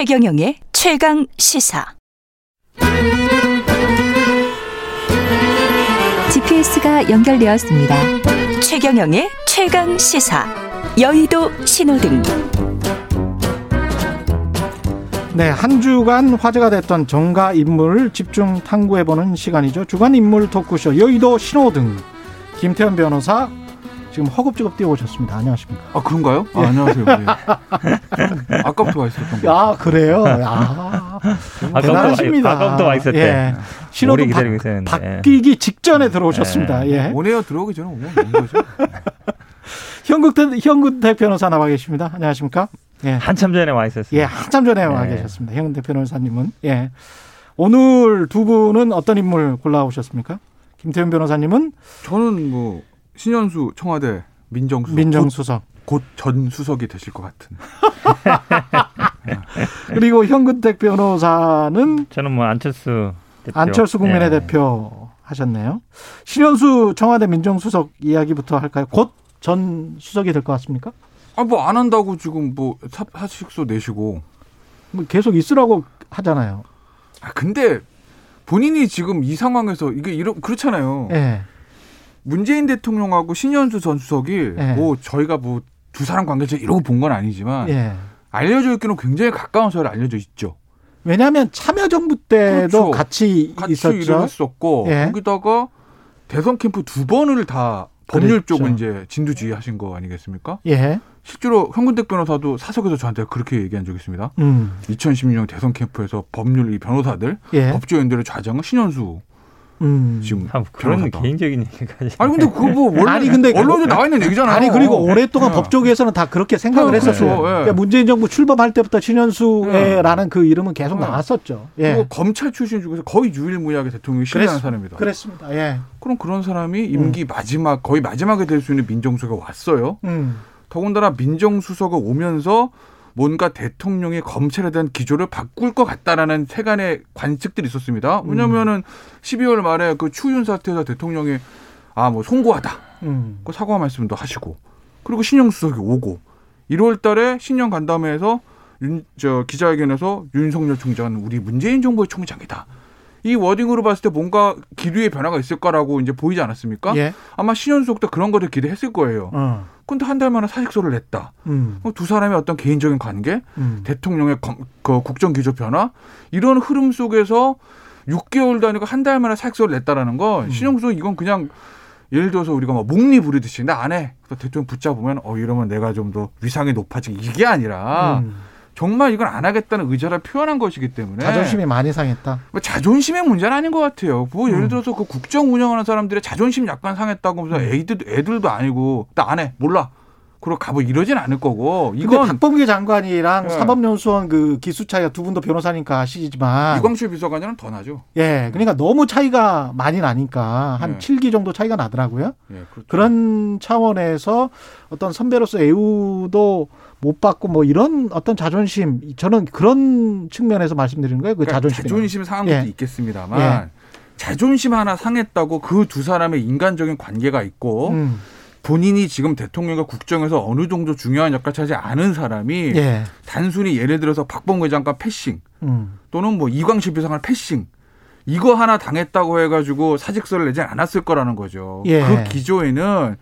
최경영의 최강 시사. GPS가 연결되었습니다. 최경영의 최강 시사. 여의도 신호등. 네, 한 주간 화제가 됐던 정가 인물 집중 탐구해보는 시간이죠. 주간 인물 토크쇼 여의도 신호등 김태현 변호사 지금 허겁지겁 뛰어오셨습니다. 안녕하십니까? 아 그런가요? 아, 안녕하세요. 예. 아까부터 와 있었던 거. 아 그래요? 아, 대단하십니다. 아까부터 와 있었대. 예. 신호등 바, 기다리고 있었는데. 바뀌기 직전에 들어오셨습니다. 예. 오네요 들어오기 전에 오면 온 거죠. 현국택 현국택 변호사 나와 계십니다. 안녕하십니까? 예. 한참 전에 와 있었어요. 예, 한참 전에 와 예. 계셨습니다. 현국택 변호사님은 예. 오늘 두 분은 어떤 인물 골라오셨습니까? 김태현 변호사님은 저는 뭐 신현수 청와대 민정수석 민정수석 곧 전 수석이 되실 것 같은. 그리고 현근택 변호사는 저는 뭐 안철수 대표. 안철수 국민의 네. 대표 하셨네요. 신현수 청와대 민정수석 이야기부터 할까요? 곧 전 수석이 될 것 같습니까? 아 뭐 안 한다고 지금 뭐 사식서 내시고 뭐 계속 있으라고 하잖아요. 아 근데 본인이 지금 이 상황에서 이게 이런 그렇잖아요. 네. 문재인 대통령하고 신현수 전 수석이 네. 뭐 저희가 뭐 두 사람 관계자 이러고 본 건 아니지만 네. 알려져 있기는 굉장히 가까운 사이로 알려져 있죠. 왜냐하면 참여정부 때도 그렇죠. 같이, 같이 있었죠. 일을 했었고 예. 거기다가 대선 캠프 두 번을 다 법률. 쪽은 이제 진두지휘 하신 거 아니겠습니까? 예. 실제로 현근택 변호사도 사석에서 저한테 그렇게 얘기한 적이 있습니다. 음. 2016년 대선 캠프에서 법률 이 변호사들 예. 법조연대를 좌정은 신현수 음. 지금 아, 그런 변호사다. 개인적인 얘기까지. 아니 근데 그거 뭐 원래 아니 근데 언론에 나와 있는 얘기잖아요. 아니 그리고 오랫동안 네. 법조계에서는 다 그렇게 생각을 네, 했었어요. 그렇죠. 네. 그러니까 문재인 정부 출범할 때부터 신현수라는 네. 그 이름은 계속 네. 나왔었죠. 예. 검찰 출신 중에서 거의 유일무이하게 대통령이 신뢰하는 사람입니다. 그랬습니다. 예. 그럼 그런 사람이 임기 음. 마지막 거의 마지막에 될 수 있는 민정수석가 왔어요. 음. 더군다나 민정수석가 오면서 뭔가 대통령이 검찰에 대한 기조를 바꿀 것 같다라는 세간의 관측들이 있었습니다. 왜냐면은 음. 12월 말에 그 추윤 사태에서 대통령이 아 뭐 송구하다. 음. 그 사과 말씀도 하시고 그리고 신영 수석이 오고 1월 달에 신년 간담회에서 윤, 저 기자회견에서 윤석열 총장은 우리 문재인 정부의 총장이다. 이 워딩으로 봤을 때 뭔가 기류의 변화가 있을 거라고 이제 보이지 않았습니까? 예. 아마 신현수석도 그런 거를 기대했을 거예요. 어. 근데 한 달 만에 사직서를 냈다. 음. 두 사람의 어떤 개인적인 관계, 음. 대통령의 그 국정 기조 변화 이런 흐름 속에서 6개월 단위가 한달 만에 사직서를 냈다라는 거 음. 신영수 이건 그냥 예를 들어서 우리가 막 목리 부리듯이 나 안 해. 대통령 붙잡으면 어 이러면 내가 좀 더 위상이 높아지고 이게 아니라 음. 정말 이건 안 하겠다는 의사를 표현한 것이기 때문에 자존심이 많이 상했다. 뭐 자존심의 문제는 아닌 것 같아요. 뭐 예를 음. 들어서 그 국정 운영하는 사람들의 자존심 약간 상했다고 하면서 음. 애들 애들도 아니고 나 안 해. 몰라. 그리고 가고 이러진 않을 거고. 이건 박범계 장관이랑 네. 사법연수원 그 기수 차이가 두 분도 변호사니까 아시지만 이광실 비서관이랑 더 나죠. 예, 그러니까 너무 차이가 많이 나니까 한 네. 7기 정도 차이가 나더라고요. 네, 그렇죠. 그런 차원에서 어떤 선배로서 애우도 못 받고 뭐 이런 어떤 자존심 저는 그런 측면에서 말씀드리는 거예요. 그 그러니까 자존심. 자존심 상한 것도 예. 있겠습니다만 예. 자존심 하나 상했다고 그 두 사람의 인간적인 관계가 있고 음. 본인이 지금 대통령과 국정에서 어느 정도 중요한 역할 차지 않은 사람이 예. 단순히 예를 들어서 박범계 장관 패싱 음. 또는 뭐 이광실 비서관 패싱 이거 하나 당했다고 해가지고 사직서를 내지 않았을 거라는 거죠. 예. 그 기조에는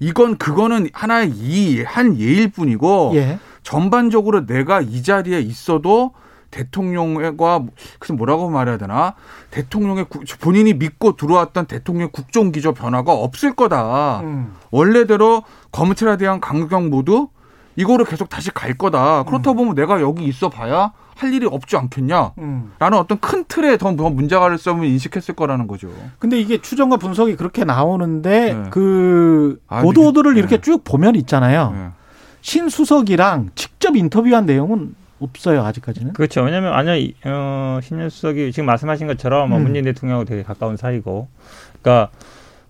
이건 그거는 하나의 이 한 예일 뿐이고 예. 전반적으로 내가 이 자리에 있어도 대통령과 그래서 뭐라고 말해야 되나 대통령의 본인이 믿고 들어왔던 대통령 국정 기조 변화가 없을 거다. 음. 원래대로 검찰에 대한 강경 모두 이거를 계속 다시 갈 거다. 그렇다 음. 보면 내가 여기 있어 봐야 할 일이 없지 않겠냐? 음. 라는 어떤 큰 틀에 더 문제가점을 인식했을 거라는 거죠. 근데 이게 추정과 분석이 그렇게 나오는데 네. 그 아, 보도들을 네. 이렇게 쭉 보면 있잖아요. 네. 신 수석이랑 직접 인터뷰한 내용은 없어요 아직까지는. 그렇죠. 왜냐하면 아니 어, 신년 수석이 지금 말씀하신 것처럼 음. 문재인 대통령하고 되게 가까운 사이고, 그러니까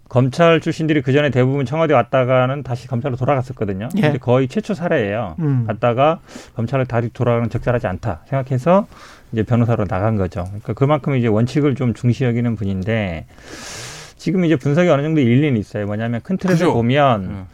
검찰 출신들이 그 전에 대부분 청와대 왔다가는 다시 검찰로 돌아갔었거든요. 예. 근데 거의 최초 사례예요. 음. 갔다가 검찰을 다시 돌아가는 적절하지 않다 생각해서 이제 변호사로 나간 거죠. 그러니까 그만큼 이제 원칙을 좀 중시 여기는 분인데 지금 이제 분석이 어느 정도 일리는 있어요. 뭐냐면 큰 틀에서 그죠? 보면 음.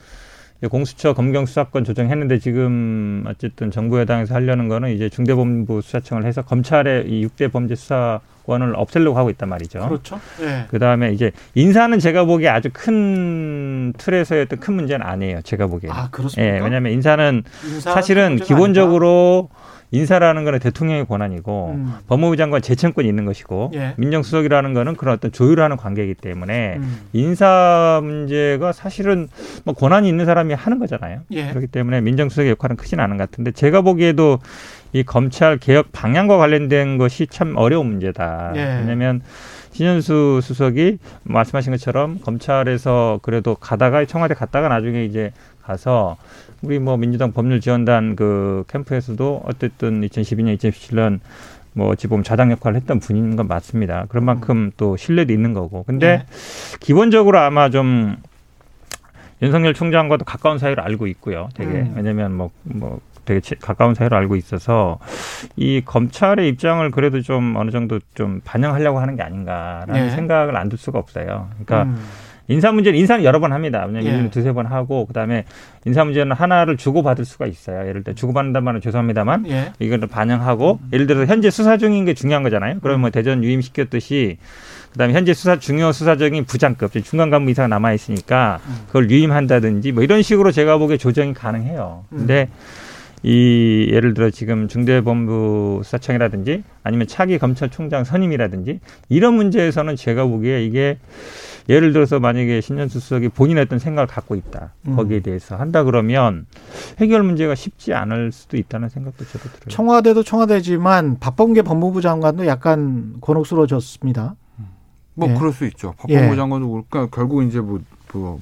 공수처 검경 수사권 조정했는데 지금 어쨌든 정부 여당에서 하려는 거는 이제 중대본부 수사청을 해서 검찰의 이 육대 범죄 수사권을 없애려고 하고 있단 말이죠. 그렇죠. 네. 그 다음에 이제 인사는 제가 보기에 아주 큰 틀에서의 어떤 큰 문제는 아니에요. 제가 보기에. 아 그렇습니까? 예, 왜냐하면 인사는 사실은 기본적으로 아닐까? 인사라는 거는 대통령의 권한이고 음. 법무부 장관 재청권이 있는 것이고 예. 민정수석이라는 거는 그런 어떤 조율하는 관계이기 때문에 음. 인사 문제가 사실은 뭐 권한이 있는 사람이 하는 거잖아요. 예. 그렇기 때문에 민정수석의 역할은 크진 않은 것 같은데 제가 보기에도 이 검찰 개혁 방향과 관련된 것이 참 어려운 문제다. 예. 왜냐하면 신현수 수석이 말씀하신 것처럼 검찰에서 그래도 가다가 청와대 갔다가 나중에 이제 가서 우리 뭐 민주당 법률 지원단 그 캠프에서도 어쨌든 2012년, 2017년 뭐 어찌 보면 좌당 역할을 했던 분인 건 맞습니다. 그런 만큼 또 신뢰도 있는 거고. 근데 네. 기본적으로 아마 좀 윤석열 총장과도 가까운 사이를 알고 있고요. 되게 음. 왜냐면 뭐뭐 뭐 되게 가까운 사이로 알고 있어서 이 검찰의 입장을 그래도 좀 어느 정도 좀 반영하려고 하는 게 아닌가라는 네. 생각을 안 둘 수가 없어요. 그러니까 음. 인사 문제는 인사는 여러 번 합니다. 왜냐하면 예. 두세 번 하고 그다음에 인사 문제는 하나를 주고 받을 수가 있어요. 예를 들어 주고 받는다는 말은 죄송합니다만 예. 이거를 반영하고 예를 들어서 현재 수사 중인 게 중요한 거잖아요. 그러면 뭐 대전 유임 시켰듯이 그다음에 현재 수사 중요 수사적인 부장급 중간 간부 이상 남아 있으니까 그걸 유임한다든지 뭐 이런 식으로 제가 보기에 조정이 가능해요. 근데 이 예를 들어 지금 중대본부 수사청이라든지 아니면 차기 검찰총장 선임이라든지 이런 문제에서는 제가 보기에 이게 예를 들어서 만약에 신년수 수석이 본인의 어떤 생각을 갖고 있다. 음. 거기에 대해서 한다 그러면 해결 문제가 쉽지 않을 수도 있다는 생각도 저도 들어요. 청와대도 청와대지만 박범계 법무부 장관도 약간 곤혹스러워졌습니다. 뭐 예. 그럴 수 있죠. 박범계 예. 장관도 그러니까 결국 이제 뭐, 뭐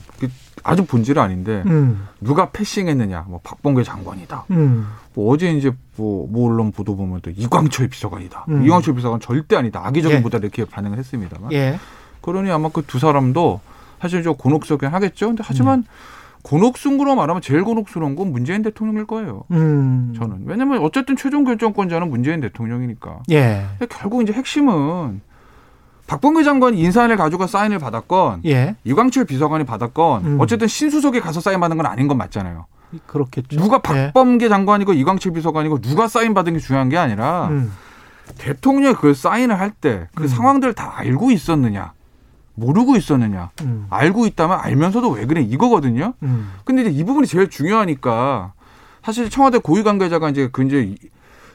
아주 본질 아닌데 음. 누가 패싱했느냐 뭐 박범계 장관이다. 음. 뭐 어제 이제 뭐, 뭐 언론 보도 보면 또 이광철 비서관이다. 음. 이광철 비서관 절대 아니다. 악의적인 예. 보다 이렇게 반응을 했습니다만. 예. 그러니 아마 그 두 사람도 사실 좀 곤혹스럽긴 하겠죠. 근데 하지만 음. 곤혹스러로 말하면 제일 곤혹스러운 건 문재인 대통령일 거예요. 음. 저는 왜냐면 어쨌든 최종 결정권자는 문재인 대통령이니까. 예. 결국 이제 핵심은 박범계 장관이 인사안을 가지고 사인을 받았건 예. 유광철 비서관이 받았건 음. 어쨌든 신수석에 가서 사인 받는 건 아닌 건 맞잖아요. 그렇겠죠. 누가 예. 박범계 예. 장관이고 이광철 비서관이고 누가 사인 받은 게 중요한 게 아니라 음. 대통령이 그 사인을 할 때그 음. 상황들을 다 알고 있었느냐. 모르고 있었느냐. 음. 알고 있다면 알면서도 왜 그래 이거거든요. 음. 근데 이제 이 부분이 제일 중요하니까 사실 청와대 고위 관계자가 이제 그 이제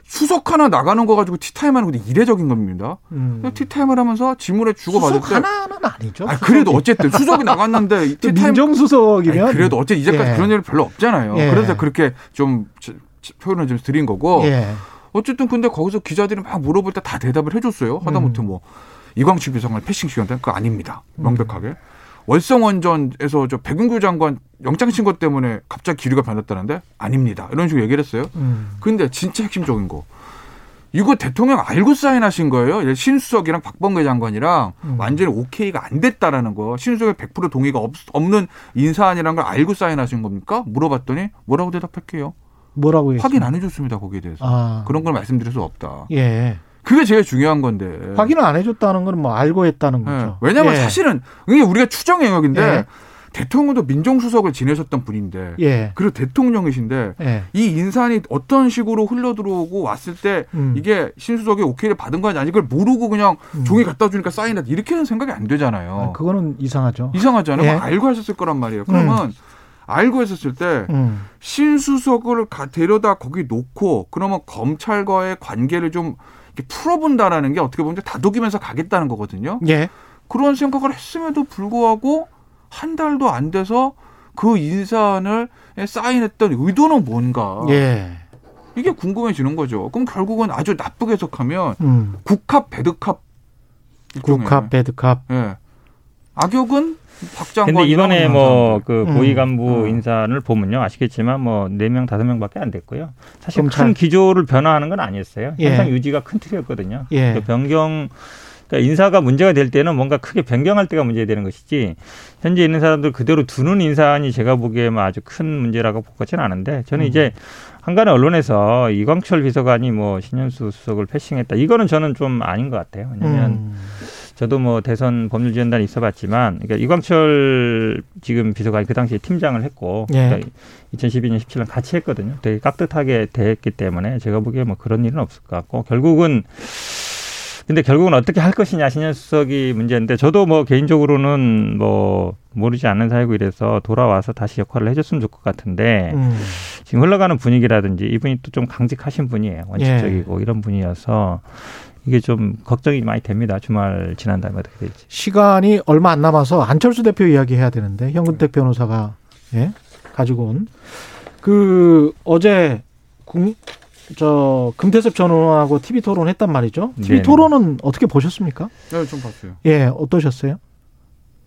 수석 하나 나가는 거 가지고 티타임 하는 건 이례적인 겁니다. 음. 티타임을 하면서 지문에 주고받을 때. 하나는 아니죠. 아, 그래도 어쨌든 수석이 나갔는데 티타임. 민정수석이면. 그래도 어째 이제까지 예. 그런 일 별로 없잖아요. 예. 그래서 그렇게 좀 표현을 좀 드린 거고. 예. 어쨌든 근데 거기서 기자들이 막 물어볼 때 다 대답을 해줬어요. 하다못해 뭐 이광철 비서관을 패싱 시켰다? 그거 아닙니다. 명백하게. 음. 월성원전에서 저 백운규 장관 영장 신고 때문에 갑자기 기류가 변했다는데 아닙니다. 이런 식으로 얘기를 했어요. 음. 근데 진짜 핵심적인 거. 이거 대통령 알고 사인하신 거예요. 신수석이랑 박범계 장관이랑 음. 완전히 오케이가 안 됐다라는 거. 신수석의 100% 동의가 없, 없는 인사안이라는 걸 알고 사인하신 겁니까? 물어봤더니 뭐라고 대답할게요. 뭐라고? 확인 안 해줬습니다 거기에 대해서. 아. 그런 걸 말씀드릴 수 없다. 예. 그게 제일 중요한 건데. 확인을 안 해줬다는 건 뭐 알고 했다는 네. 거죠. 네. 왜냐하면 예. 사실은 이게 우리가 추정 영역인데 예. 대통령도 민정수석을 지내셨던 분인데 예. 그리고 대통령이신데 예. 이 인산이 어떤 식으로 흘러 들어오고 왔을 때 음. 이게 신수석이 오케이를 받은 거냐 아니 그걸 모르고 그냥 음. 종이 갖다 주니까 사인했다 이렇게는 생각이 안 되잖아요. 아, 그거는 이상하죠. 이상하잖아요. 예. 알고 하셨을 거란 말이에요. 그러면 음. 알고 했었을 때 음. 신수석을 가, 데려다 거기 놓고 그러면 검찰과의 관계를 좀 풀어본다라는 게 어떻게 보면 다독이면서 가겠다는 거거든요. 예. 그런 생각을 했음에도 불구하고 한 달도 안 돼서 그 인사안을 사인했던 의도는 뭔가. 예. 이게 궁금해지는 거죠. 그럼 결국은 아주 나쁘게 해석하면 음. 국합 배드캅 국합 배드캅. 예. 악역은. 근데 이번에 뭐 그 고위 간부 음. 인사를 보면요 아시겠지만 뭐 네 명 다섯 명밖에 안 됐고요. 사실 검찰. 큰 기조를 변화하는 건 아니었어요. 예. 항상 유지가 큰 틀이었거든요. 예. 그 변경 그러니까 인사가 문제가 될 때는 뭔가 크게 변경할 때가 문제되는 것이지 현재 있는 사람들 그대로 두는 인사안이 제가 보기에 뭐 아주 큰 문제라고 볼 것은 않은데 저는 음. 이제 한간의 언론에서 이광철 비서관이 뭐 신현수 수석을 패싱했다 이거는 저는 좀 아닌 것 같아요. 왜냐하면 음. 저도 뭐 대선 법률지원단에 있어봤지만, 그러니까 이광철 지금 비서관이 그 당시에 팀장을 했고, 예. 그러니까 2012년, 17년 같이 했거든요. 되게 깍듯하게 대했기 때문에 제가 보기에 뭐 그런 일은 없을 것 같고, 결국은 근데 결국은 어떻게 할 것이냐 신현 수석이 문제인데 저도 뭐 개인적으로는 뭐 모르지 않는 사이고 이래서 돌아와서 다시 역할을 해줬으면 좋을 것 같은데 음. 지금 흘러가는 분위기라든지 이분이 또 좀 강직하신 분이에요 원칙적이고 예. 이런 분이어서 이게 좀 걱정이 많이 됩니다. 주말 지난 다음에 어떻게 될지. 시간이 얼마 안 남아서 안철수 대표 이야기 해야 되는데 현근택 변호사가 예? 가지고 온 그 어제 국, 저 금태섭 전 의원하고 TV 토론 했단 말이죠. TV 네네. 토론은 어떻게 보셨습니까? 네, 좀 봤어요. 예, 어떠셨어요?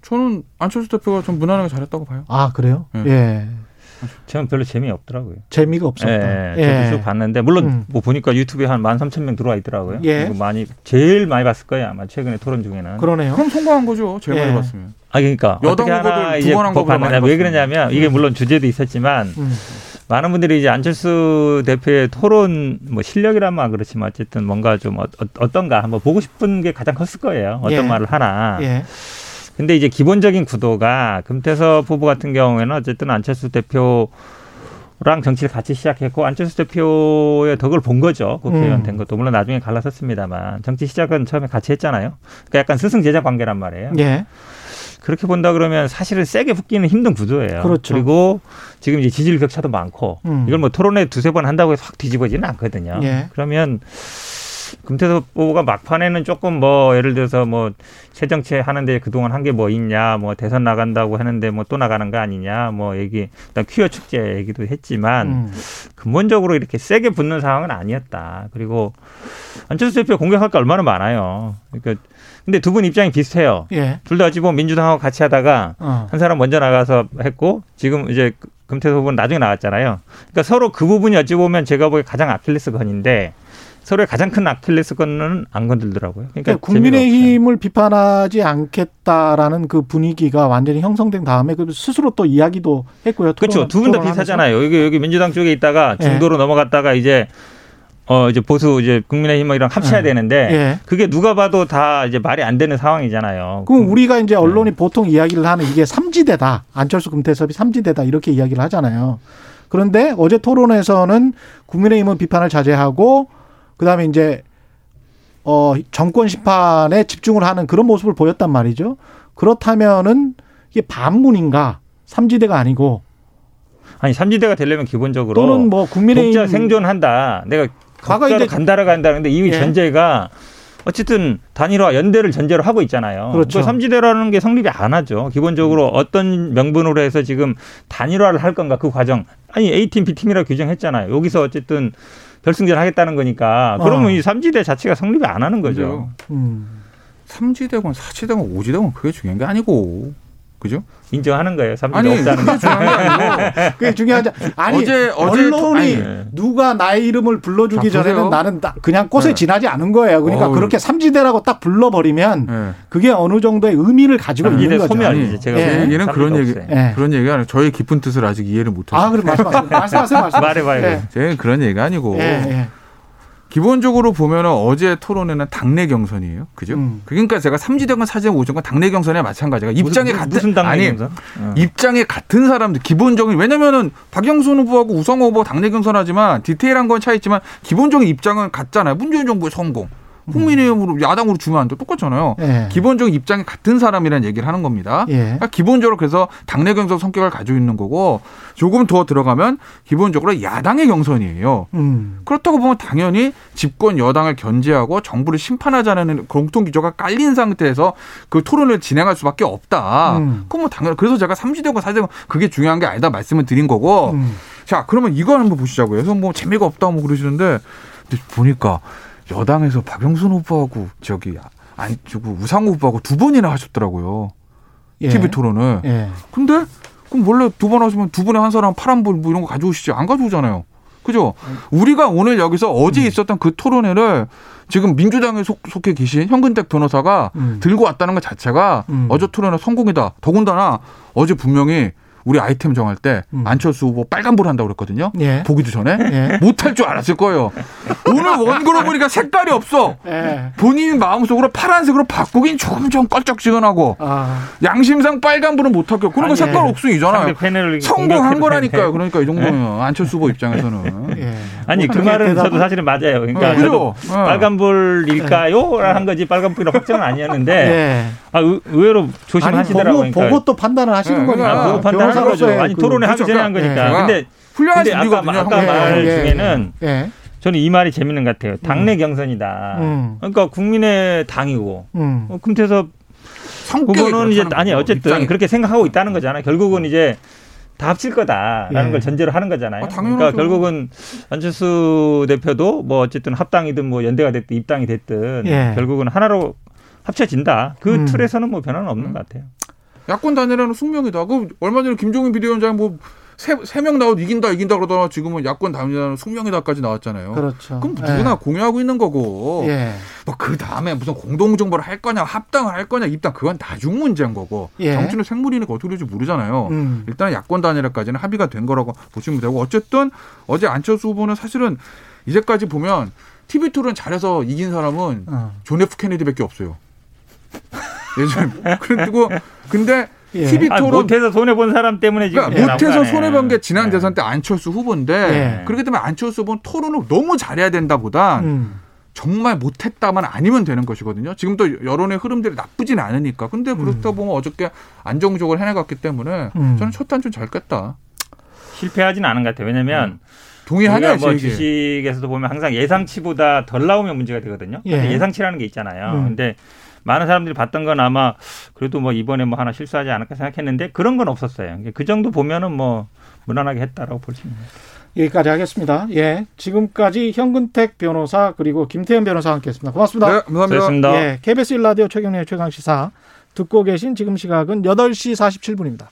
저는 안철수 대표가 좀 무난하게 잘했다고 봐요. 아 그래요? 네. 예. 저는 별로 재미없더라고요. 재미가 없었다. 예, 예. 저도 쭉 봤는데 물론 음. 뭐 보니까 유튜브에 한 만 삼천 명 들어와 있더라고요. 예. 많이 제일 많이 봤을 거예요 아마 최근에 토론 중에는. 그러네요. 그럼 성공한 거죠. 제일 예. 많이 봤으면. 아 그러니까 여당 후보들 두번 한 거 봤느냐 왜 그러냐면 이게 물론 주제도 있었지만 음. 많은 분들이 이제 안철수 대표의 토론 뭐 실력이라면 그렇지만 어쨌든 뭔가 좀 어, 어 떤가 한번 보고 싶은 게 가장 컸을 거예요. 어떤 예. 말을 하나. 예. 근데 이제 기본적인 구도가 금태섭 후보 같은 경우에는 어쨌든 안철수 대표 랑 정치를 같이 시작했고 안철수 대표의 덕을 본 거죠. 국회의원 음. 된 것도 물론 나중에 갈라섰습니다만 정치 시작은 처음에 같이 했잖아요. 그러니까 약간 스승 제자 관계란 말이에요. 예. 그렇게 본다 그러면 사실은 세게 붙기는 힘든 구조예요. 그렇죠. 그리고 지금 이제 지지율 격차도 많고 음. 이걸 뭐 토론회 두세 번 한다고 해서 확 뒤집어지는 않거든요. 예. 그러면 금태섭 후보가 막판에는 조금 뭐 예를 들어서 뭐 새정치 하는데 그동안 한 게 뭐 있냐 뭐 대선 나간다고 하는데 뭐 또 나가는 거 아니냐 뭐 얘기 일단 퀴어 축제 얘기도 했지만 음. 근본적으로 이렇게 세게 붙는 상황은 아니었다. 그리고 안철수 대표 공격할 게 얼마나 많아요. 그러니까 근데 두 분 입장이 비슷해요. 예. 둘다 어찌 보면 민주당하고 같이 하다가 어. 한 사람 먼저 나가서 했고 지금 이제 금태섭 후보는 나중에 나왔잖아요. 그러니까 서로 그 부분이 어찌 보면 제가 보기에 가장 아킬레스 건인데 서로의 가장 큰 아킬레스 건은 안 건들더라고요. 그러니까, 그러니까 국민의힘을 비판하지 않겠다라는 그 분위기가 완전히 형성된 다음에 그 스스로 또 이야기도 했고요. 그렇죠. 두 분 다 비슷하잖아요. 여기 여기 민주당 쪽에 있다가 예. 중도로 예. 넘어갔다가 이제 어 이제 보수 이제 국민의힘이랑 합쳐야 예. 되는데 예. 그게 누가 봐도 다 이제 말이 안 되는 상황이잖아요. 그럼 우리가 이제 언론이 예. 보통 이야기를 하는 이게 삼지대다. 안철수 금태섭이 삼지대다 이렇게 이야기를 하잖아요. 그런데 어제 토론에서는 국민의힘은 비판을 자제하고 그다음에 이제 어 정권 심판에 집중을 하는 그런 모습을 보였단 말이죠. 그렇다면은 이게 반문인가? 삼지대가 아니고 아니 삼지대가 되려면 기본적으로 또는 뭐 국민의힘 독자 생존한다. 내가 과거 이제 간다라 간다는데 이미 예. 전제가 어쨌든 단일화 연대를 전제로 하고 있잖아요. 그렇죠. 삼지대라는 게 성립이 안 하죠. 기본적으로 어떤 명분으로 해서 지금 단일화를 할 건가 그 과정. 아니 A팀 B팀이라 규정했잖아요. 여기서 어쨌든 결승전 하겠다는 거니까 그러면 어. 이 삼지대 자체가 성립이 안 하는 거죠. 음. 삼지대건 사지대건 오지대건 그게 중요한 게 아니고 그죠? 인정하는 거예요. 삼지대 없다는 거. 그게 중요하지. 아니 어제 언론이 아니, 누가 나의 이름을 불러주기 자, 전에는 나는 그냥 꽃에 네. 지나지 않은 거예요. 그러니까 어우. 그렇게 삼지대라고 딱 불러버리면 네. 그게 어느 정도의 의미를 가지고 있는 거죠. 소멸이지. 제가 네. 얘는 그런 얘기 네. 그런 얘기가 아니라 저의 깊은 뜻을 아직 이해를 못했어요. 아, 그래 말씀하세요. 말씀하세요. 말씀하세요. 말해봐요. 네. 제가 그런 얘기가 아니고. 네. 기본적으로 보면 어제 토론회는 당내 경선이에요. 그죠? 음. 그러니까 제가 삼지대건 사지대건 오전건 당내 경선에 마찬가지가 입장에 무슨, 같은 무슨 당내 아니 경선? 어. 입장에 같은 사람들 기본적인 왜냐면은 박영선 후보하고 우성호 후보 당내 경선하지만 디테일한 건 차이 있지만 기본적인 입장은 같잖아요. 문재인 정부의 성공. 국민의힘으로 야당으로 주면 안 돼. 똑같잖아요. 예. 기본적인 입장이 같은 사람이라는 얘기를 하는 겁니다. 예. 그러니까 기본적으로 그래서 당내 경선 성격을 가지고 있는 거고 조금 더 들어가면 기본적으로 야당의 경선이에요. 음. 그렇다고 보면 당연히 집권 여당을 견제하고 정부를 심판하자는 공통 기조가 깔린 상태에서 그 토론을 진행할 수밖에 없다. 음. 그럼 뭐 당연 그래서 제가 삼시대고 사대고 그게 중요한 게 아니다 말씀을 드린 거고. 음. 자 그러면 이거 한번 보시자고요. 그래서 뭐 재미가 없다 뭐 그러시는데 보니까 여당에서 박영순 후보하고 저기 안 주고 우상호 후보하고 두 번이나 하셨더라고요. 예. TV 토론을. 예. 근데 그럼 원래 두 번 하시면 두 분에 한 사람 파란불 뭐 이런 거 가져오시지 안 가져오잖아요. 그죠? 음. 우리가 오늘 여기서 어제 음. 있었던 그 토론회를 지금 민주당에 속, 속해 계신 현근택 변호사가 음. 들고 왔다는 것 자체가 음. 어제 토론회 성공이다. 더군다나 어제 분명히 우리 아이템 정할 때 음. 안철수 후보 빨간불 한다고 그랬거든요. 예. 보기도 전에 예. 못할 줄 알았을 거예요. 오늘 원고로 보니까 색깔이 없어. 예. 본인 마음속으로 파란색으로 바꾸긴 조금 좀 껄쩍지근하고 아. 양심상 빨간불은 못하겠고 그런 거 색깔 옥숭이잖아요. 성공한 거라니까요. 그러니까 이 정도면 예. 안철수 후보 입장에서는. 예. 아니 그 말은 저도 사실은 맞아요. 그러니까 어, 빨간불일까요? 한 거지 빨간불이 확정은 아니었는데 아, 의외로 조심하시더라고요. 보고, 그러니까. 보고 또 판단을 하시는 거니까. 아, 보고 판단 하는 거죠. 아니 그, 토론회 하기 전에 한 거니까. 예. 근데 훌륭한 근데 아까, 아까 말 예. 중에는 예. 저는 이 말이 재밌는 것 같아요. 당내 음. 경선이다. 음. 그러니까 국민의 당이고 음. 어, 금태섭 후보는 이제 아니 어쨌든 입장이. 그렇게 생각하고 있다는 거잖아요. 결국은 이제 다 합칠 거다라는 예. 걸 전제로 하는 거잖아요. 아, 그러니까 결국은 안철수 대표도 뭐 어쨌든 합당이든 뭐 연대가 됐든 입당이 됐든 예. 결국은 하나로 합쳐진다. 그 음. 틀에서는 뭐 변화는 없는 것 같아요. 야권 단일화는 숙명이다. 그 얼마 전에 김종인 비대위원장 뭐 세명 나와도 이긴다 이긴다 그러다가 지금은 야권 단일화는 숙명이다까지 나왔잖아요. 그렇죠. 그럼 누구나 예. 공유하고 있는 거고. 예. 뭐그 다음에 무슨 공동 정부를 할 거냐 합당을 할 거냐 입당 그건 나중 문제인 거고. 예. 정치는 생물이니까 어떻게 될지 모르잖아요. 음. 일단 야권 단일화까지는 합의가 된 거라고 보시면 되고 어쨌든 어제 안철수 후보는 사실은 이제까지 보면 TV 토론 잘해서 이긴 사람은 어. 존 F 케네디밖에 없어요. 예전 그리고 근데 예. TV 토론 아, 못해서 손해 본 사람 때문에 지금 그러니까 못해서 손해 본 게 지난 예. 대선 때 안철수 후보인데 예. 그렇기 때문에 안철수 후보는 토론을 너무 잘해야 된다보다 음. 정말 못했다만 아니면 되는 것이거든요. 지금도 여론의 흐름들이 나쁘진 않으니까. 근데 그렇다 음. 보면 어저께 안정적으로 해내갔기 때문에 음. 저는 첫 단추 잘 깼다. 실패하지는 않은 것 같아요. 왜냐하면 음. 동의하냐 뭐 주식에서도 보면 항상 예상치보다 덜 나오면 문제가 되거든요. 예. 예상치라는 게 있잖아요. 음. 근데 많은 사람들이 봤던 건 아마 그래도 뭐 이번에 뭐 하나 실수하지 않을까 생각했는데 그런 건 없었어요. 그 정도 보면은 뭐 무난하게 했다라고 볼 수 있습니다. 여기까지 하겠습니다. 예. 지금까지 현근택 변호사 그리고 김태현 변호사와 함께 했습니다. 고맙습니다. 네, 감사합니다. 예. KBS 1라디오 최경련의 최강시사 듣고 계신 지금 시각은 8시 47분입니다.